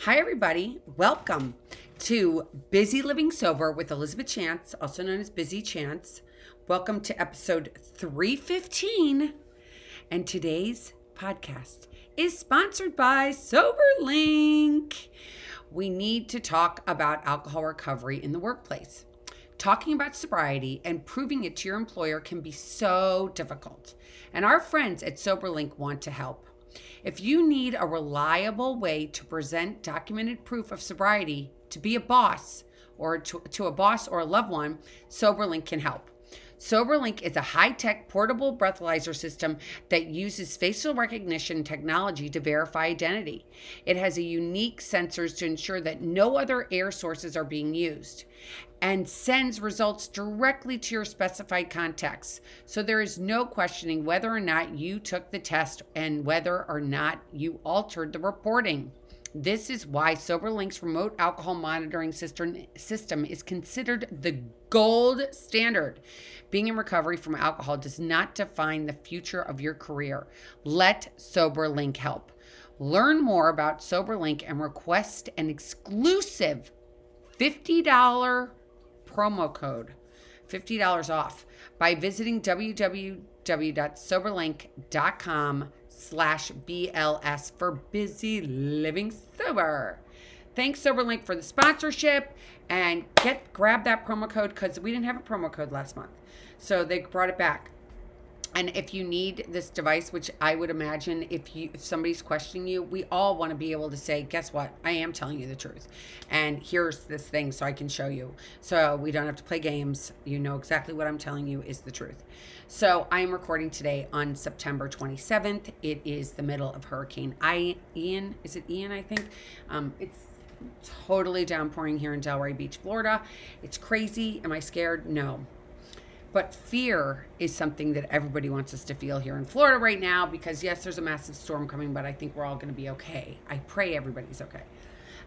Hi, everybody. Welcome to Busy Living Sober with Elizabeth Chance, also known as Busy Chance. Welcome to episode 315. And today's podcast is sponsored by SoberLink. We need to talk about alcohol recovery in the workplace. Talking about sobriety and proving it to your employer can be so difficult. And our friends at SoberLink want to help. If you need a reliable way to present documented proof of sobriety to be a boss or to, to a boss or a loved one, SoberLink can help. SoberLink is a high tech portable breathalyzer system that uses facial recognition technology to verify identity. It has a unique sensors to ensure that no other air sources are being used and sends results directly to your specified contacts. So there is no questioning whether or not you took the test and whether or not you altered the reporting. This is why SoberLink's remote alcohol monitoring system, is considered the gold standard. Being in recovery from alcohol does not define the future of your career. Let SoberLink help. Learn more about SoberLink and request an exclusive $50 promo code, $50 off, by visiting www.soberlink.com slash BLS for busy living sober. Thanks SoberLink for the sponsorship and get grab that promo code because we didn't have a promo code last month. So they brought it back. And if you need this device, which I would imagine if you if somebody's questioning you, we all want to be able to say, guess what? I am telling you the truth. And here's this thing so I can show you. So we don't have to play games. You know exactly what I'm telling you is the truth. So I'm recording today on September 27th. It is the middle of Hurricane I Ian. Is it Ian, I think? Um, it's totally downpouring here in Delray Beach, Florida. It's crazy. Am I scared? No. But fear is something that everybody wants us to feel here in Florida right now because, yes, there's a massive storm coming, but I think we're all going to be okay. I pray everybody's okay.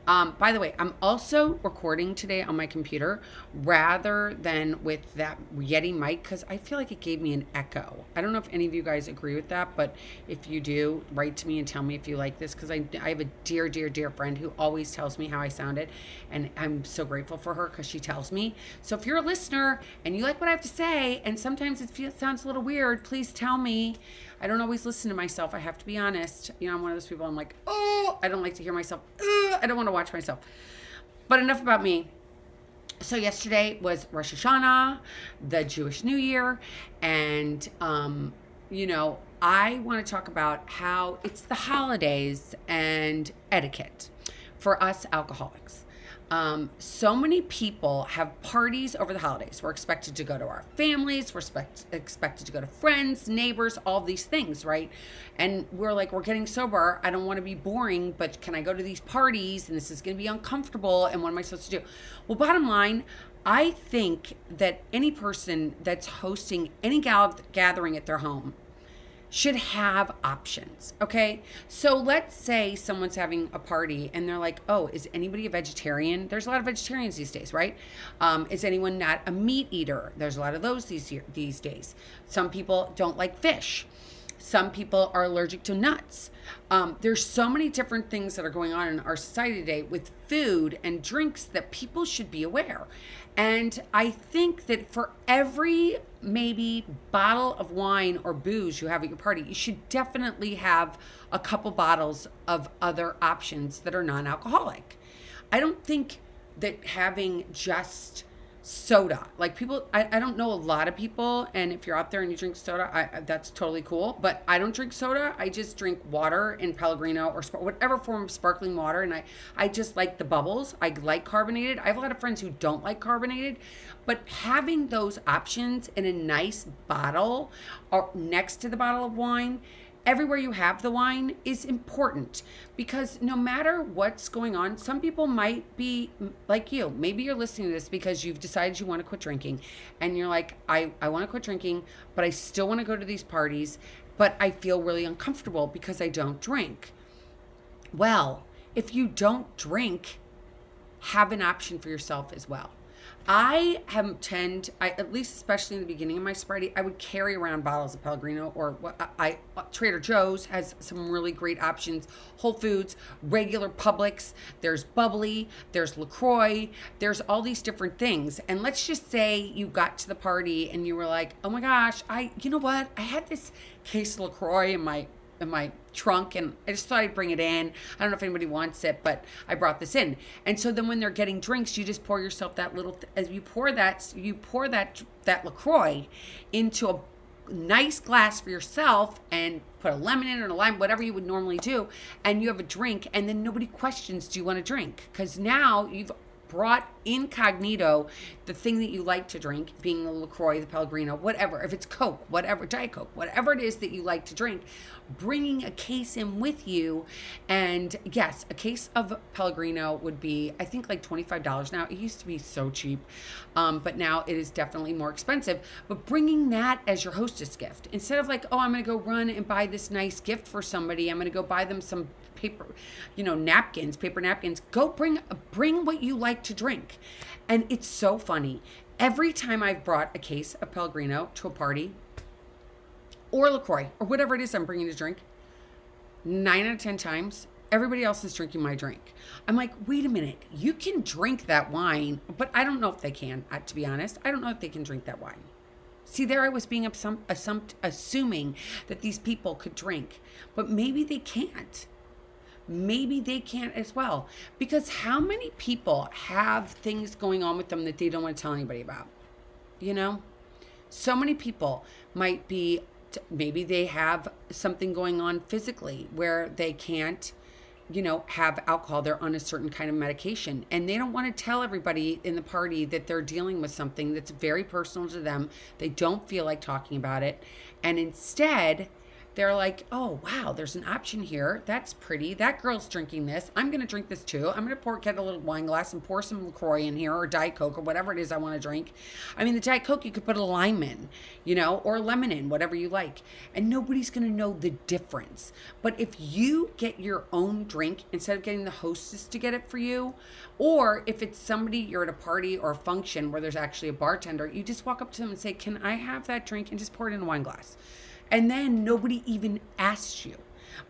Um, by the way, I'm also recording today on my computer rather than with that Yeti mic because I feel like it gave me an echo. I don't know if any of you guys agree with that, but if you do, write to me and tell me if you like this because I, I have a dear, dear, dear friend who always tells me how I sounded, and I'm so grateful for her because she tells me. So if you're a listener and you like what I have to say, and sometimes it feels, sounds a little weird, please tell me. I don't always listen to myself. I have to be honest. You know, I'm one of those people. I'm like, oh, I don't like to hear myself. I don't want to watch myself. But enough about me. So yesterday was Rosh Hashanah, the Jewish New Year, and um, you know, I want to talk about how it's the holidays and etiquette for us alcoholics. Um, so many people have parties over the holidays. We're expected to go to our families, we're expect, expected to go to friends, neighbors, all these things, right? And we're like, we're getting sober. I don't want to be boring, but can I go to these parties? And this is going to be uncomfortable. And what am I supposed to do? Well, bottom line, I think that any person that's hosting any gal- gathering at their home should have options. Okay. So let's say someone's having a party and they're like, oh, is anybody a vegetarian? There's a lot of vegetarians these days, right? Um, is anyone not a meat eater? There's a lot of those these, these days. Some people don't like fish. Some people are allergic to nuts. Um, there's so many different things that are going on in our society today with food and drinks that people should be aware. And I think that for every maybe bottle of wine or booze you have at your party, you should definitely have a couple bottles of other options that are non alcoholic. I don't think that having just soda. Like people, I, I don't know a lot of people, and if you're out there and you drink soda, I, that's totally cool. But I don't drink soda. I just drink water in Pellegrino or whatever form of sparkling water, and I I just like the bubbles. I like carbonated. I have a lot of friends who don't like carbonated, but having those options in a nice bottle or next to the bottle of wine everywhere you have the wine is important because no matter what's going on, some people might be like you. Maybe you're listening to this because you've decided you want to quit drinking and you're like, I, I want to quit drinking, but I still want to go to these parties, but I feel really uncomfortable because I don't drink. Well, if you don't drink, have an option for yourself as well. I have tend, I at least especially in the beginning of my sobriety, I would carry around bottles of Pellegrino or what I, I Trader Joe's has some really great options. Whole Foods, regular Publix, there's bubbly, there's Lacroix, there's all these different things. And let's just say you got to the party and you were like, oh my gosh, I, you know what, I had this case of Lacroix in my in my trunk and I just thought I'd bring it in. I don't know if anybody wants it, but I brought this in. And so then when they're getting drinks, you just pour yourself that little as you pour that you pour that that LaCroix into a nice glass for yourself and put a lemon in or a lime, whatever you would normally do, and you have a drink, and then nobody questions, do you want a drink? Because now you've brought incognito the thing that you like to drink, being the LaCroix, the Pellegrino, whatever, if it's Coke, whatever, Diet Coke, whatever it is that you like to drink, bringing a case in with you. And yes, a case of Pellegrino would be, I think, like $25 now. It used to be so cheap, um, but now it is definitely more expensive. But bringing that as your hostess gift instead of like, oh, I'm going to go run and buy this nice gift for somebody, I'm going to go buy them some paper, you know, napkins, paper napkins. Go bring bring what you like to drink. And it's so funny. Every time I've brought a case of Pellegrino to a party, or LaCroix, or whatever it is I'm bringing to drink, nine out of 10 times, everybody else is drinking my drink. I'm like, wait a minute, you can drink that wine, but I don't know if they can, uh, to be honest. I don't know if they can drink that wine. See, there I was being assum- assum- assuming that these people could drink, but maybe they can't. Maybe they can't as well. Because how many people have things going on with them that they don't want to tell anybody about? You know? So many people might be maybe they have something going on physically where they can't you know have alcohol they're on a certain kind of medication. And they don't want to tell everybody in the party that they're dealing with something that's very personal to them. They don't feel like talking about it. And instead they're like, oh, wow, there's an option here. That's pretty. That girl's drinking this. I'm going to drink this too. I'm going to pour, get a little wine glass and pour some LaCroix in here or Diet Coke or whatever it is I want to drink. I mean, the Diet Coke, you could put a lime in, you know, or a lemon in, whatever you like. And nobody's going to know the difference. But if you get your own drink instead of getting the hostess to get it for you, or if it's somebody you're at a party or a function where there's actually a bartender, you just walk up to them and say, Can I have that drink? And just pour it in a wine glass and then nobody even asks you.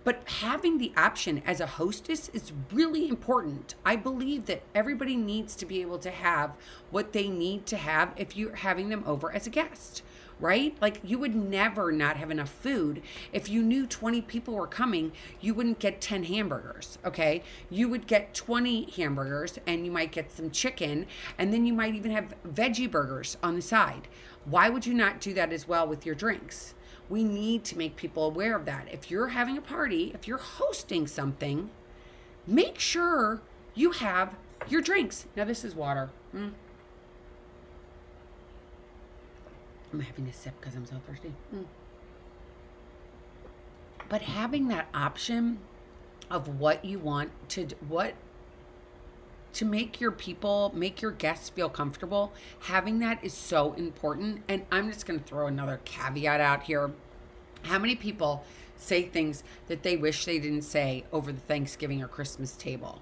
But having the option as a hostess is really important. I believe that everybody needs to be able to have what they need to have if you're having them over as a guest, right? Like you would never not have enough food. If you knew 20 people were coming, you wouldn't get 10 hamburgers, okay? You would get 20 hamburgers and you might get some chicken and then you might even have veggie burgers on the side. Why would you not do that as well with your drinks? We need to make people aware of that. If you're having a party, if you're hosting something, make sure you have your drinks. Now, this is water. Mm. I'm having a sip because I'm so thirsty. Mm. But having that option of what you want to, what to make your people, make your guests feel comfortable, having that is so important. And I'm just going to throw another caveat out here. How many people say things that they wish they didn't say over the Thanksgiving or Christmas table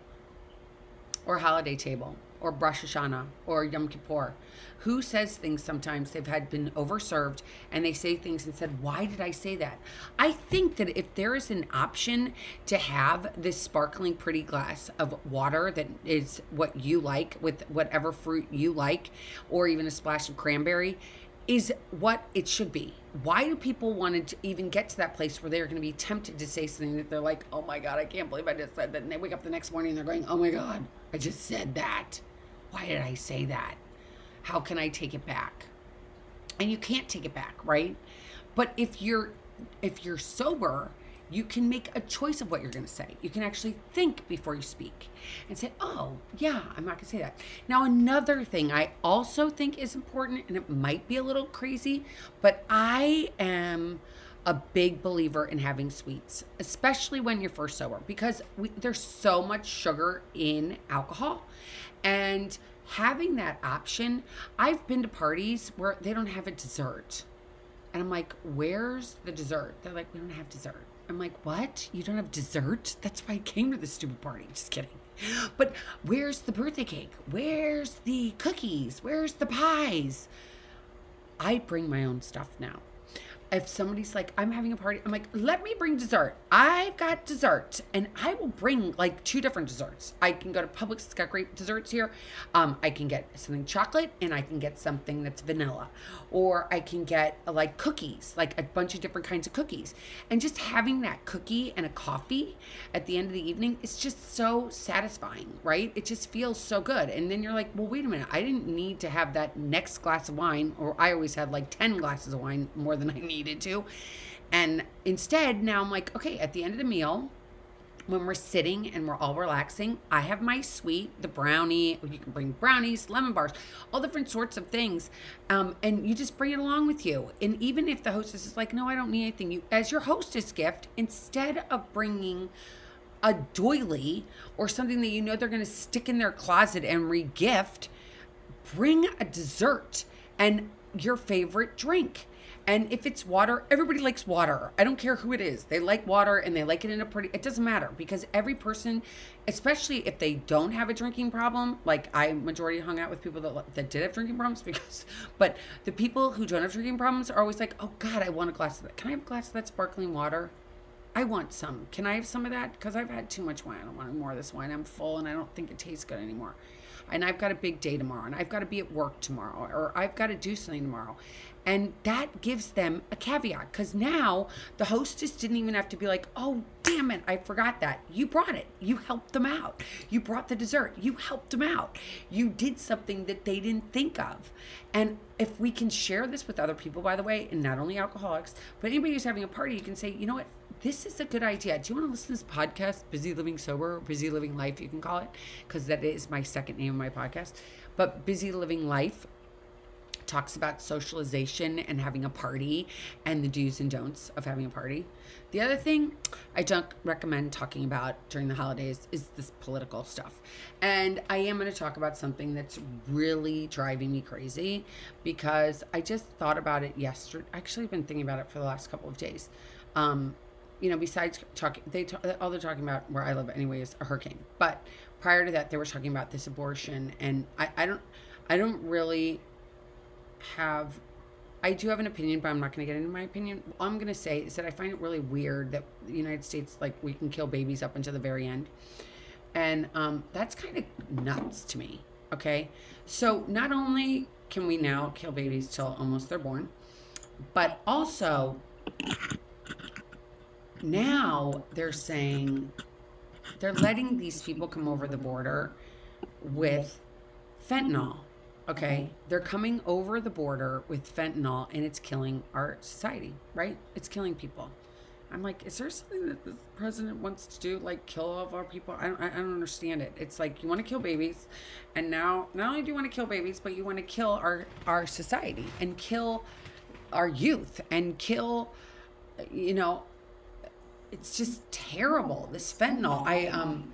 or holiday table? Or Rosh Hashanah or Yom Kippur, who says things sometimes they've had been overserved and they say things and said, Why did I say that? I think that if there is an option to have this sparkling pretty glass of water that is what you like with whatever fruit you like, or even a splash of cranberry, is what it should be. Why do people want to even get to that place where they're going to be tempted to say something that they're like, oh my God, I can't believe I just said that. And they wake up the next morning and they're going, oh my God, I just said that why did I say that? How can I take it back? And you can't take it back, right? But if you're if you're sober, you can make a choice of what you're going to say. You can actually think before you speak and say, "Oh, yeah, I'm not going to say that." Now, another thing I also think is important and it might be a little crazy, but I am a big believer in having sweets, especially when you're first sober, because we, there's so much sugar in alcohol. And having that option, I've been to parties where they don't have a dessert. And I'm like, where's the dessert? They're like, we don't have dessert. I'm like, what? You don't have dessert? That's why I came to this stupid party. Just kidding. but where's the birthday cake? Where's the cookies? Where's the pies? I bring my own stuff now if somebody's like, I'm having a party, I'm like, let me bring dessert. I've got dessert, and I will bring like two different desserts. I can go to Publix; it's got great desserts here. Um, I can get something chocolate, and I can get something that's vanilla, or I can get like cookies, like a bunch of different kinds of cookies. And just having that cookie and a coffee at the end of the evening is just so satisfying, right? It just feels so good. And then you're like, well, wait a minute, I didn't need to have that next glass of wine, or I always had like ten glasses of wine more than I need needed to. And instead, now I'm like, okay, at the end of the meal, when we're sitting and we're all relaxing, I have my sweet, the brownie. You can bring brownies, lemon bars, all different sorts of things, um, and you just bring it along with you. And even if the hostess is like, "No, I don't need anything," you, as your hostess gift, instead of bringing a doily or something that you know they're going to stick in their closet and regift, bring a dessert and your favorite drink and if it's water, everybody likes water. I don't care who it is. They like water and they like it in a pretty, it doesn't matter because every person, especially if they don't have a drinking problem, like I majority hung out with people that, that did have drinking problems because, but the people who don't have drinking problems are always like, oh God, I want a glass of that. Can I have a glass of that sparkling water? I want some. Can I have some of that? Because I've had too much wine. I don't want more of this wine. I'm full and I don't think it tastes good anymore and I've got a big day tomorrow, and I've got to be at work tomorrow, or I've got to do something tomorrow. And that gives them a caveat because now the hostess didn't even have to be like, oh, damn it, I forgot that. You brought it. You helped them out. You brought the dessert. You helped them out. You did something that they didn't think of. And if we can share this with other people, by the way, and not only alcoholics, but anybody who's having a party, you can say, you know what? This is a good idea. Do you want to listen to this podcast, Busy Living Sober, Busy Living Life, you can call it, because that is my second name of my podcast. But Busy Living Life talks about socialization and having a party and the do's and don'ts of having a party. The other thing I don't recommend talking about during the holidays is this political stuff. And I am going to talk about something that's really driving me crazy because I just thought about it yesterday. Actually, I've been thinking about it for the last couple of days. Um, you know, besides talking, they talk, all they're talking about where I live anyway is a hurricane. But prior to that, they were talking about this abortion, and I, I don't, I don't really have I do have an opinion, but I'm not going to get into my opinion. All I'm going to say is that I find it really weird that the United States, like, we can kill babies up until the very end. And um, that's kind of nuts to me. Okay. So not only can we now kill babies till almost they're born, but also now they're saying they're letting these people come over the border with fentanyl Okay. They're coming over the border with fentanyl and it's killing our society, right? It's killing people. I'm like, is there something that the president wants to do, like kill all of our people? I don't, I don't understand it. It's like you want to kill babies, and now not only do you want to kill babies, but you want to kill our our society and kill our youth and kill, you know, it's just terrible. This fentanyl. I um,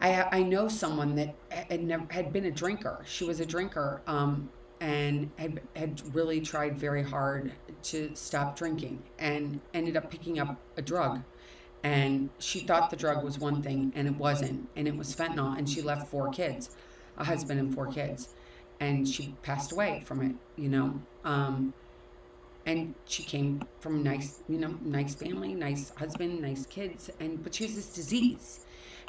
I, I know someone that had never had been a drinker. She was a drinker um, and had, had really tried very hard to stop drinking and ended up picking up a drug. And she thought the drug was one thing and it wasn't. And it was fentanyl. And she left four kids, a husband and four kids. And she passed away from it, you know. Um, and she came from nice, you know, nice family, nice husband, nice kids. And but she has this disease.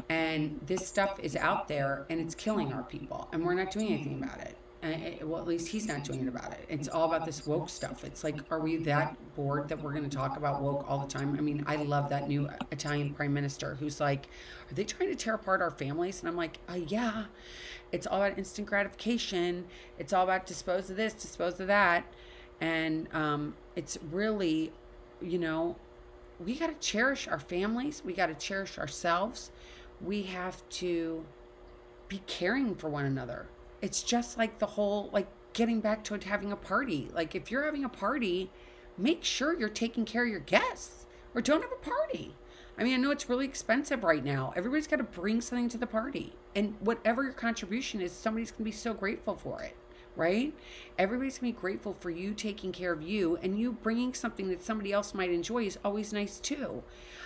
And this stuff is out there and it's killing our people and we're not doing anything about it. And it, well at least he's not doing it about it. It's all about this woke stuff. It's like are we that bored that we're going to talk about woke all the time? I mean i love that new italian prime minister who's like are they trying to tear apart our families? And i'm like uh, yeah. It's all about instant gratification. It's all about dispose of this dispose of that and um, it's really you know we got to cherish our families we got to cherish ourselves we have to be caring for one another. It's just like the whole, like getting back to having a party. Like if you're having a party, make sure you're taking care of your guests or don't have a party. I mean, I know it's really expensive right now. Everybody's got to bring something to the party. And whatever your contribution is, somebody's going to be so grateful for it, right? Everybody's to be grateful for you taking care of you and you bringing something that somebody else might enjoy is always nice too.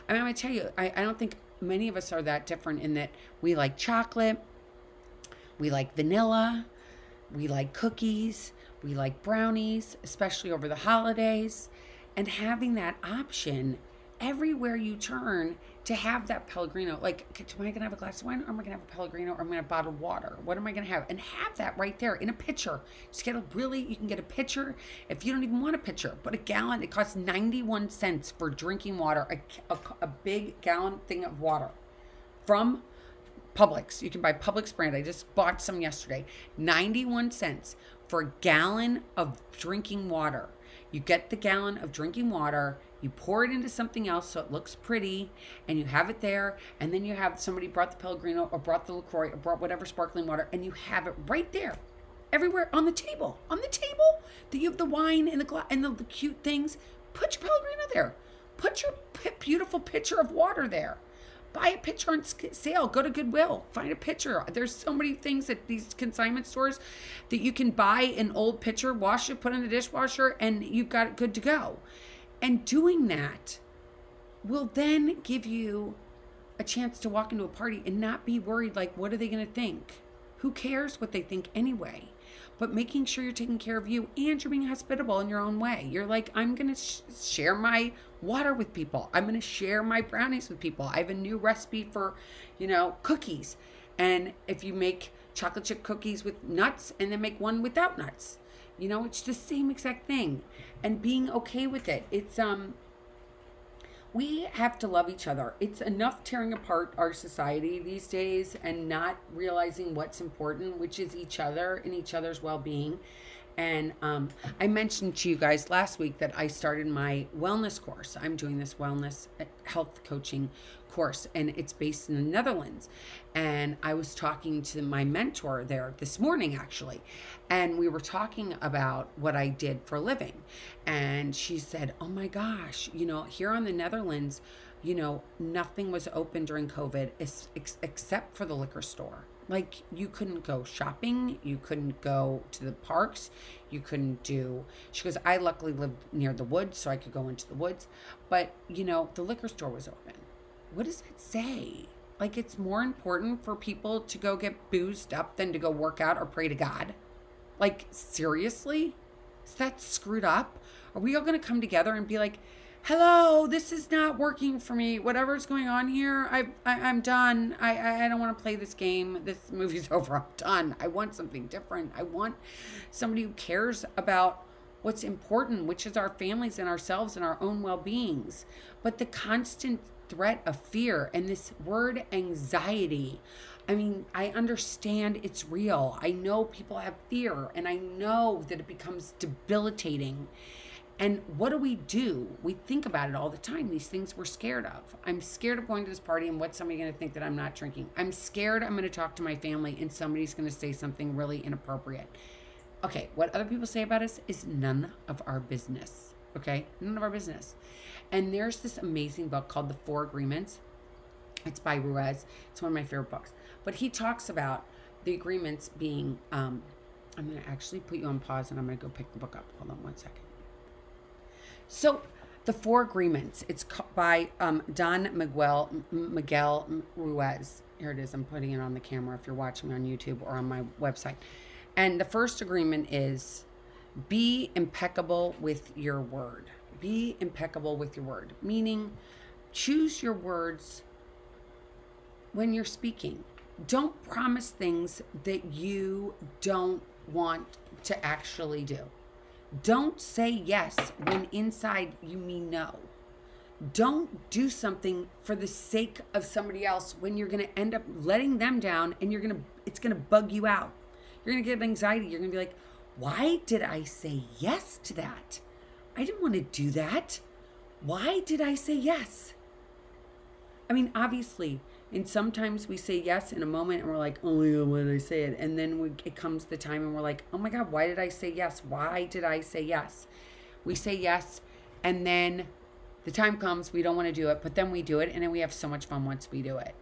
I mean, to tell you, I, I don't think many of us are that different in that we like chocolate, we like vanilla, we like cookies, we like brownies, especially over the holidays. And having that option everywhere you turn to have that Pellegrino. Like, am I going to have a glass of wine or am I going to have a Pellegrino or am I going to bottle water? What am I going to have? And have that right there in a pitcher. Just get a really, you can get a pitcher if you don't even want a pitcher, but a gallon, it costs 91 cents for drinking water, a, a, a big gallon thing of water from Publix. You can buy Publix brand. I just bought some yesterday. 91 cents for a gallon of drinking water. You get the gallon of drinking water you pour it into something else so it looks pretty and you have it there and then you have somebody brought the pellegrino or brought the lacroix or brought whatever sparkling water and you have it right there everywhere on the table. On the table that you have the wine and the gla- and the, the cute things. Put your pellegrino there. Put your p- beautiful pitcher of water there. Buy a pitcher on sale. Go to goodwill. Find a pitcher. There's so many things at these consignment stores that you can buy an old pitcher wash it put in the dishwasher and you've got it good to go and doing that will then give you a chance to walk into a party and not be worried like, what are they going to think? Who cares what they think anyway? But making sure you're taking care of you and you're being hospitable in your own way. You're like, I'm going to sh- share my water with people. I'm going to share my brownies with people. I have a new recipe for, you know, cookies. And if you make chocolate chip cookies with nuts and then make one without nuts, you know, it's the same exact thing. And being okay with it. It's um we have to love each other. It's enough tearing apart our society these days and not realizing what's important, which is each other and each other's well being. And um, I mentioned to you guys last week that I started my wellness course. I'm doing this wellness uh, health coaching course, and it's based in the Netherlands. And I was talking to my mentor there this morning, actually, and we were talking about what I did for living. And she said, Oh my gosh, you know, here on the Netherlands, you know, nothing was open during COVID ex- except for the liquor store. Like you couldn't go shopping, you couldn't go to the parks, you couldn't do. She goes, I luckily lived near the woods, so I could go into the woods, but you know, the liquor store was open what does that say? Like it's more important for people to go get boozed up than to go work out or pray to God. Like seriously? Is that screwed up? Are we all going to come together and be like, "Hello, this is not working for me. Whatever's going on here, I, I am done. I, I I don't want to play this game. This movie's over. I'm done. I want something different. I want somebody who cares about what's important, which is our families and ourselves and our own well-beings. But the constant threat of fear and this word anxiety. I mean, I understand it's real. I know people have fear and I know that it becomes debilitating. And what do we do? We think about it all the time. These things we're scared of. I'm scared of going to this party and what's somebody going to think that I'm not drinking. I'm scared I'm going to talk to my family and somebody's going to say something really inappropriate. Okay, what other people say about us is none of our business. Okay, none of our business. And there's this amazing book called The Four Agreements. It's by Ruiz. It's one of my favorite books. But he talks about the agreements being. Um, I'm going to actually put you on pause and I'm going to go pick the book up. Hold on one second. So, The Four Agreements. It's by um, Don Miguel, Miguel Ruiz. Here it is. I'm putting it on the camera if you're watching me on YouTube or on my website. And the first agreement is be impeccable with your word be impeccable with your word, meaning choose your words when you're speaking. Don't promise things that you don't want to actually do. Don't say yes when inside you mean no. Don't do something for the sake of somebody else when you're going to end up letting them down and you're going to it's going to bug you out. You're going to get anxiety. You're going to be like, "Why did I say yes to that?" I didn't want to do that. Why did I say yes? I mean, obviously, and sometimes we say yes in a moment and we're like, oh my God, why did I say it? And then we, it comes the time and we're like, oh my God, why did I say yes? Why did I say yes? We say yes and then the time comes, we don't want to do it, but then we do it and then we have so much fun once we do it.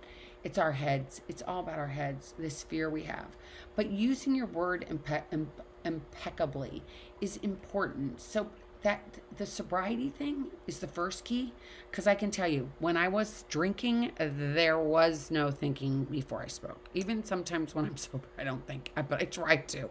It's our heads. It's all about our heads, this fear we have. But using your word impe- impeccably is important. So that the sobriety thing is the first key because I can tell you when I was drinking, there was no thinking before I spoke. Even sometimes when I'm sober, I don't think, but I try to.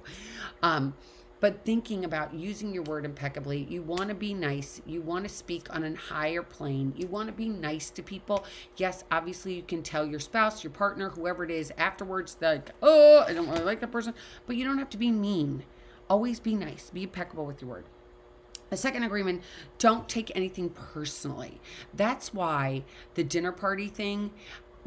Um, but thinking about using your word impeccably. You want to be nice. You want to speak on a higher plane. You want to be nice to people. Yes, obviously, you can tell your spouse, your partner, whoever it is afterwards, like, oh, I don't really like that person, but you don't have to be mean. Always be nice, be impeccable with your word. The second agreement, don't take anything personally. That's why the dinner party thing,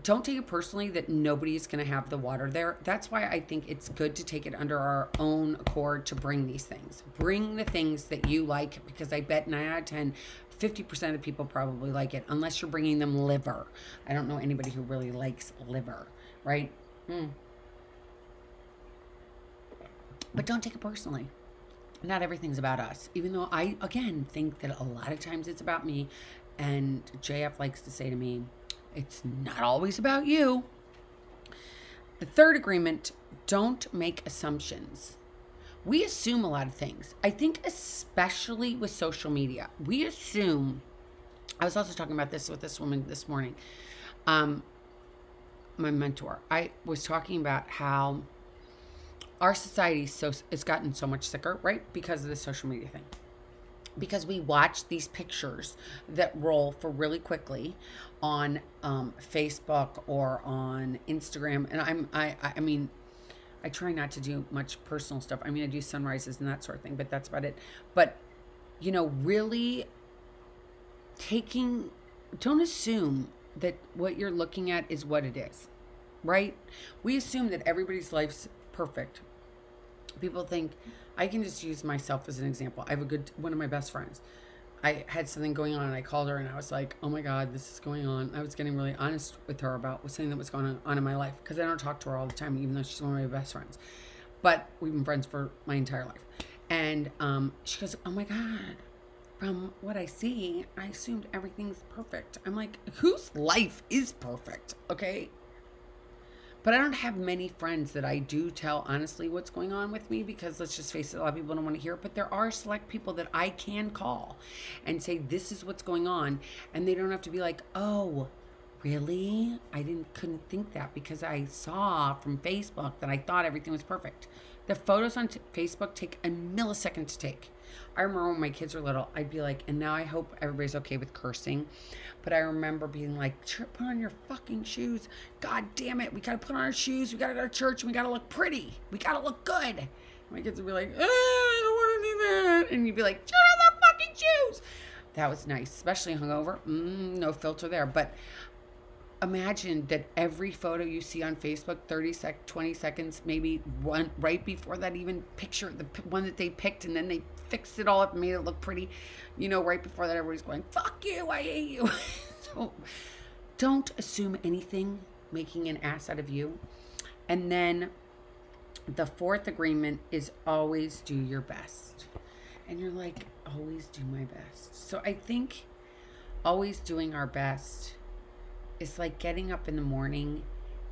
don't take it personally that nobody's going to have the water there. That's why I think it's good to take it under our own accord to bring these things. Bring the things that you like because I bet 9 out of 10, 50% of people probably like it unless you're bringing them liver. I don't know anybody who really likes liver, right? Mm. But don't take it personally. Not everything's about us, even though I, again, think that a lot of times it's about me. And JF likes to say to me, it's not always about you. The third agreement don't make assumptions. We assume a lot of things. I think, especially with social media, we assume. I was also talking about this with this woman this morning, um, my mentor. I was talking about how our society so it's gotten so much sicker, right? Because of the social media thing because we watch these pictures that roll for really quickly on um, Facebook or on Instagram. And I'm, I, I mean, I try not to do much personal stuff. I mean, I do sunrises and that sort of thing, but that's about it. But, you know, really taking, don't assume that what you're looking at is what it is, right? We assume that everybody's life's perfect. People think, I can just use myself as an example. I have a good, one of my best friends I had something going on and I called her and I was like, oh my God, this is going on. I was getting really honest with her about something that was going on in my life because I don't talk to her all the time, even though she's one of my best friends. But we've been friends for my entire life. And um, she goes, oh my God, from what I see, I assumed everything's perfect. I'm like, whose life is perfect? Okay. But I don't have many friends that I do tell honestly what's going on with me because let's just face it, a lot of people don't want to hear it. But there are select people that I can call and say, this is what's going on. And they don't have to be like, oh, really? I didn't couldn't think that because I saw from Facebook that I thought everything was perfect. The photos on t- Facebook take a millisecond to take. I remember when my kids were little, I'd be like, and now I hope everybody's okay with cursing. But I remember being like, put on your fucking shoes. God damn it. We got to put on our shoes. We got to go to church. We got to look pretty. We got to look good. And my kids would be like, I don't want to do that. And you'd be like, turn on the fucking shoes. That was nice, especially hungover. Mm, no filter there. But imagine that every photo you see on Facebook, 30 sec, 20 seconds, maybe one right before that even picture, the one that they picked, and then they fixed it all up and made it look pretty. You know, right before that, everybody's going, fuck you, I hate you. so don't assume anything making an ass out of you. And then the fourth agreement is always do your best. And you're like, always do my best. So I think always doing our best it's like getting up in the morning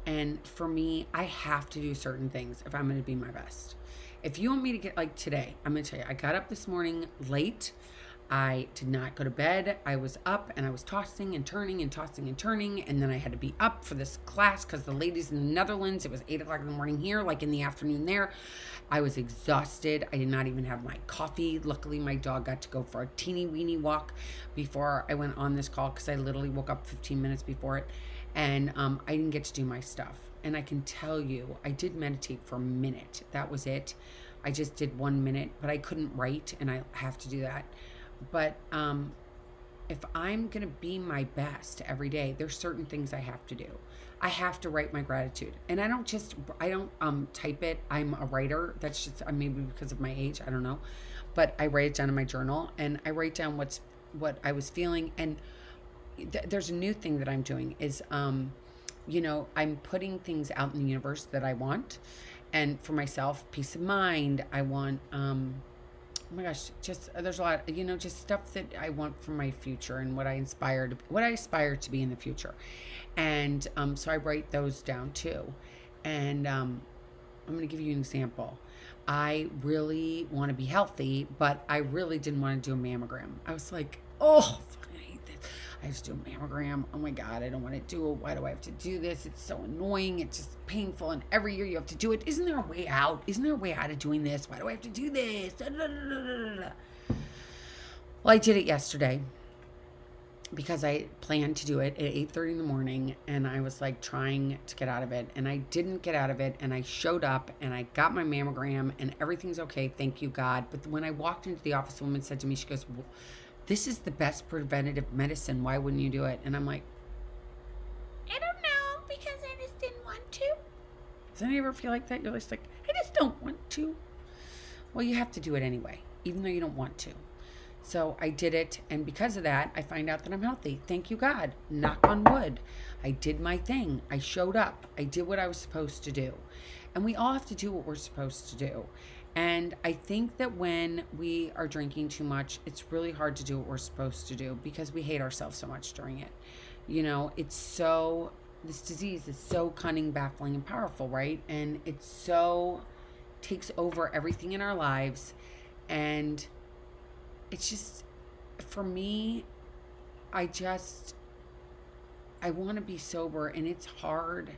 and for me i have to do certain things if i'm going to be my best. If you want me to get like today i'm going to tell you i got up this morning late I did not go to bed. I was up and I was tossing and turning and tossing and turning. And then I had to be up for this class because the ladies in the Netherlands, it was eight o'clock in the morning here, like in the afternoon there. I was exhausted. I did not even have my coffee. Luckily, my dog got to go for a teeny weeny walk before I went on this call because I literally woke up 15 minutes before it. And um, I didn't get to do my stuff. And I can tell you, I did meditate for a minute. That was it. I just did one minute, but I couldn't write, and I have to do that. But um, if I'm going to be my best every day, there's certain things I have to do. I have to write my gratitude. And I don't just I don't um type it. I'm a writer. That's just uh, maybe because of my age, I don't know. But I write it down in my journal and I write down what's what I was feeling and th- there's a new thing that I'm doing is um you know, I'm putting things out in the universe that I want. And for myself, peace of mind, I want um oh my gosh, just uh, there's a lot, you know, just stuff that I want for my future and what I inspired, what I aspire to be in the future. And um, so I write those down too. And um, I'm going to give you an example. I really want to be healthy, but I really didn't want to do a mammogram. I was like, oh, I have to do a mammogram. Oh my God, I don't want to do it. Why do I have to do this? It's so annoying. It's just painful. And every year you have to do it. Isn't there a way out? Isn't there a way out of doing this? Why do I have to do this? Well, I did it yesterday because I planned to do it at 8:30 in the morning and I was like trying to get out of it and I didn't get out of it and I showed up and I got my mammogram and everything's okay thank you God but when I walked into the office the woman said to me she goes this is the best preventative medicine why wouldn't you do it and I'm like I don't know because I just didn't want to does any ever feel like that you're just like I just don't want to well you have to do it anyway even though you don't want to so I did it. And because of that, I find out that I'm healthy. Thank you, God. Knock on wood. I did my thing. I showed up. I did what I was supposed to do. And we all have to do what we're supposed to do. And I think that when we are drinking too much, it's really hard to do what we're supposed to do because we hate ourselves so much during it. You know, it's so, this disease is so cunning, baffling, and powerful, right? And it's so, takes over everything in our lives. And it's just for me i just i want to be sober and it's hard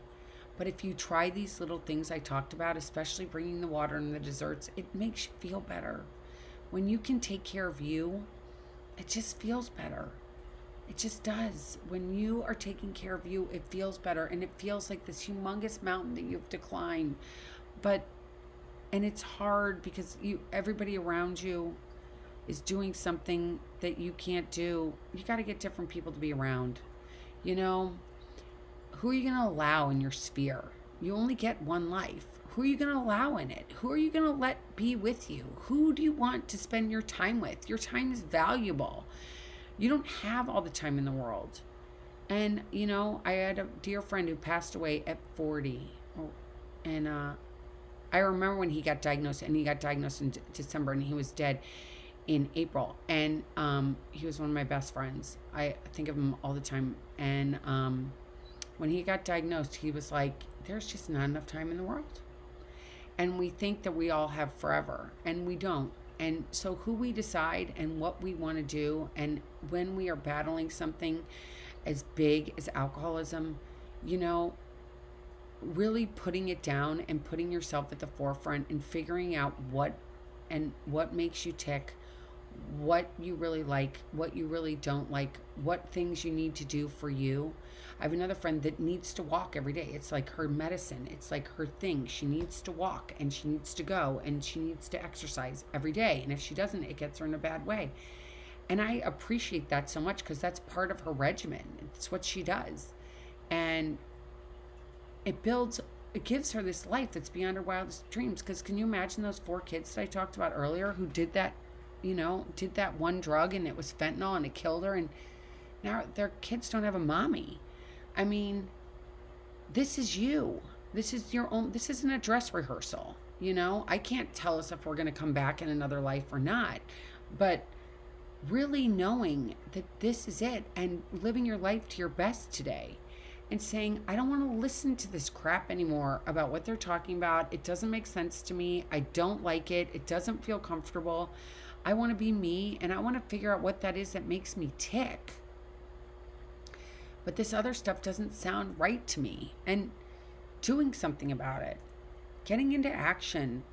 but if you try these little things i talked about especially bringing the water and the desserts it makes you feel better. When you can take care of you it just feels better. It just does. When you are taking care of you it feels better and it feels like this humongous mountain that you have to climb but and it's hard because you everybody around you is doing something that you can't do, you got to get different people to be around. You know, who are you going to allow in your sphere? You only get one life. Who are you going to allow in it? Who are you going to let be with you? Who do you want to spend your time with? Your time is valuable. You don't have all the time in the world. And, you know, I had a dear friend who passed away at 40. And uh, I remember when he got diagnosed, and he got diagnosed in December and he was dead in April, and um, he was one of my best friends. I think of him all the time. And um, when he got diagnosed, he was like, "There's just not enough time in the world," and we think that we all have forever, and we don't. And so, who we decide and what we want to do, and when we are battling something as big as alcoholism, you know, really putting it down and putting yourself at the forefront and figuring out what and what makes you tick what you really like, what you really don't like, what things you need to do for you. I have another friend that needs to walk every day. It's like her medicine, it's like her thing. She needs to walk and she needs to go and she needs to exercise every day. And if she doesn't, it gets her in a bad way. And I appreciate that so much because that's part of her regimen. It's what she does. And it builds it gives her this life that's beyond her wildest dreams. Because can you imagine those four kids that I talked about earlier who did that you know, did that one drug and it was fentanyl and it killed her and now their kids don't have a mommy. I mean, this is you. This is your own this isn't a dress rehearsal, you know? I can't tell us if we're going to come back in another life or not. But really knowing that this is it and living your life to your best today and saying, I don't want to listen to this crap anymore about what they're talking about. It doesn't make sense to me. I don't like it. It doesn't feel comfortable. I want to be me and I want to figure out what that is that makes me tick. But this other stuff doesn't sound right to me. And doing something about it, getting into action,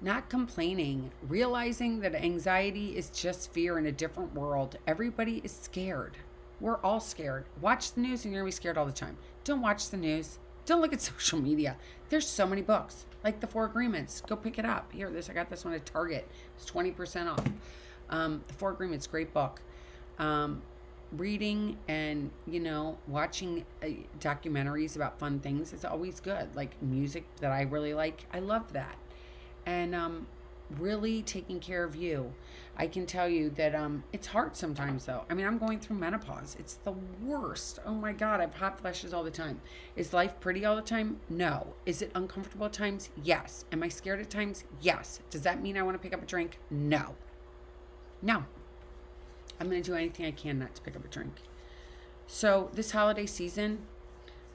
not complaining, realizing that anxiety is just fear in a different world. Everybody is scared. We're all scared. Watch the news and you're going to be scared all the time. Don't watch the news. Don't look at social media. There's so many books, like the Four Agreements. Go pick it up. Here, this I got this one at Target. It's twenty percent off. Um, the Four Agreements, great book. Um, reading and you know watching uh, documentaries about fun things is always good. Like music that I really like, I love that. And um, really taking care of you. I can tell you that um, it's hard sometimes, though. I mean, I'm going through menopause. It's the worst. Oh my God, I have hot flashes all the time. Is life pretty all the time? No. Is it uncomfortable at times? Yes. Am I scared at times? Yes. Does that mean I want to pick up a drink? No. No. I'm going to do anything I can not to pick up a drink. So, this holiday season,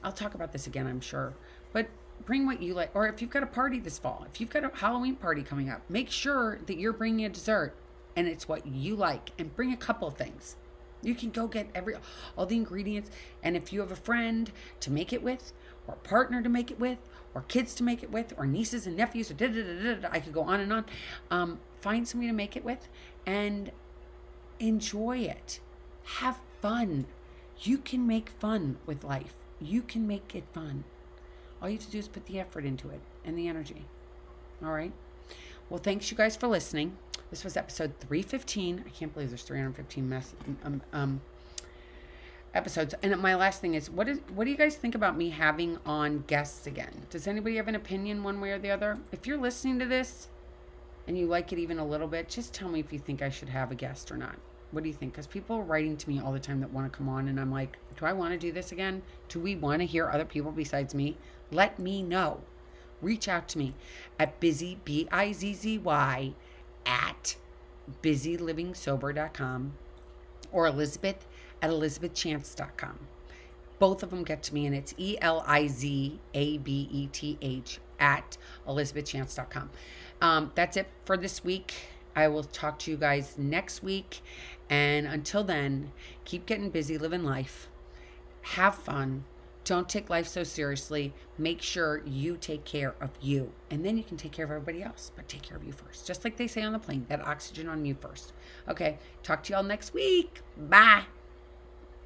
I'll talk about this again, I'm sure. But bring what you like. Or if you've got a party this fall, if you've got a Halloween party coming up, make sure that you're bringing a dessert and it's what you like and bring a couple things. You can go get every all the ingredients and if you have a friend to make it with or a partner to make it with or kids to make it with or nieces and nephews or da, da, da, da, I could go on and on. Um, find somebody to make it with and enjoy it. Have fun. You can make fun with life. You can make it fun. All you have to do is put the effort into it and the energy. All right. Well, thanks you guys for listening. This was episode 315. I can't believe there's 315 mess, um, um, episodes. And my last thing is, what is what do you guys think about me having on guests again? Does anybody have an opinion one way or the other? If you're listening to this and you like it even a little bit, just tell me if you think I should have a guest or not. What do you think? Because people are writing to me all the time that want to come on, and I'm like, do I want to do this again? Do we want to hear other people besides me? Let me know. Reach out to me at bizzy, B I Z Z Y, at bizzylivingsober.com or Elizabeth at elizabethchance.com. Both of them get to me, and it's E L I Z A B E T H at elizabethchance.com. Um, that's it for this week. I will talk to you guys next week. And until then, keep getting busy living life. Have fun. Don't take life so seriously. Make sure you take care of you. And then you can take care of everybody else. But take care of you first. Just like they say on the plane, that oxygen on you first. Okay. Talk to y'all next week. Bye.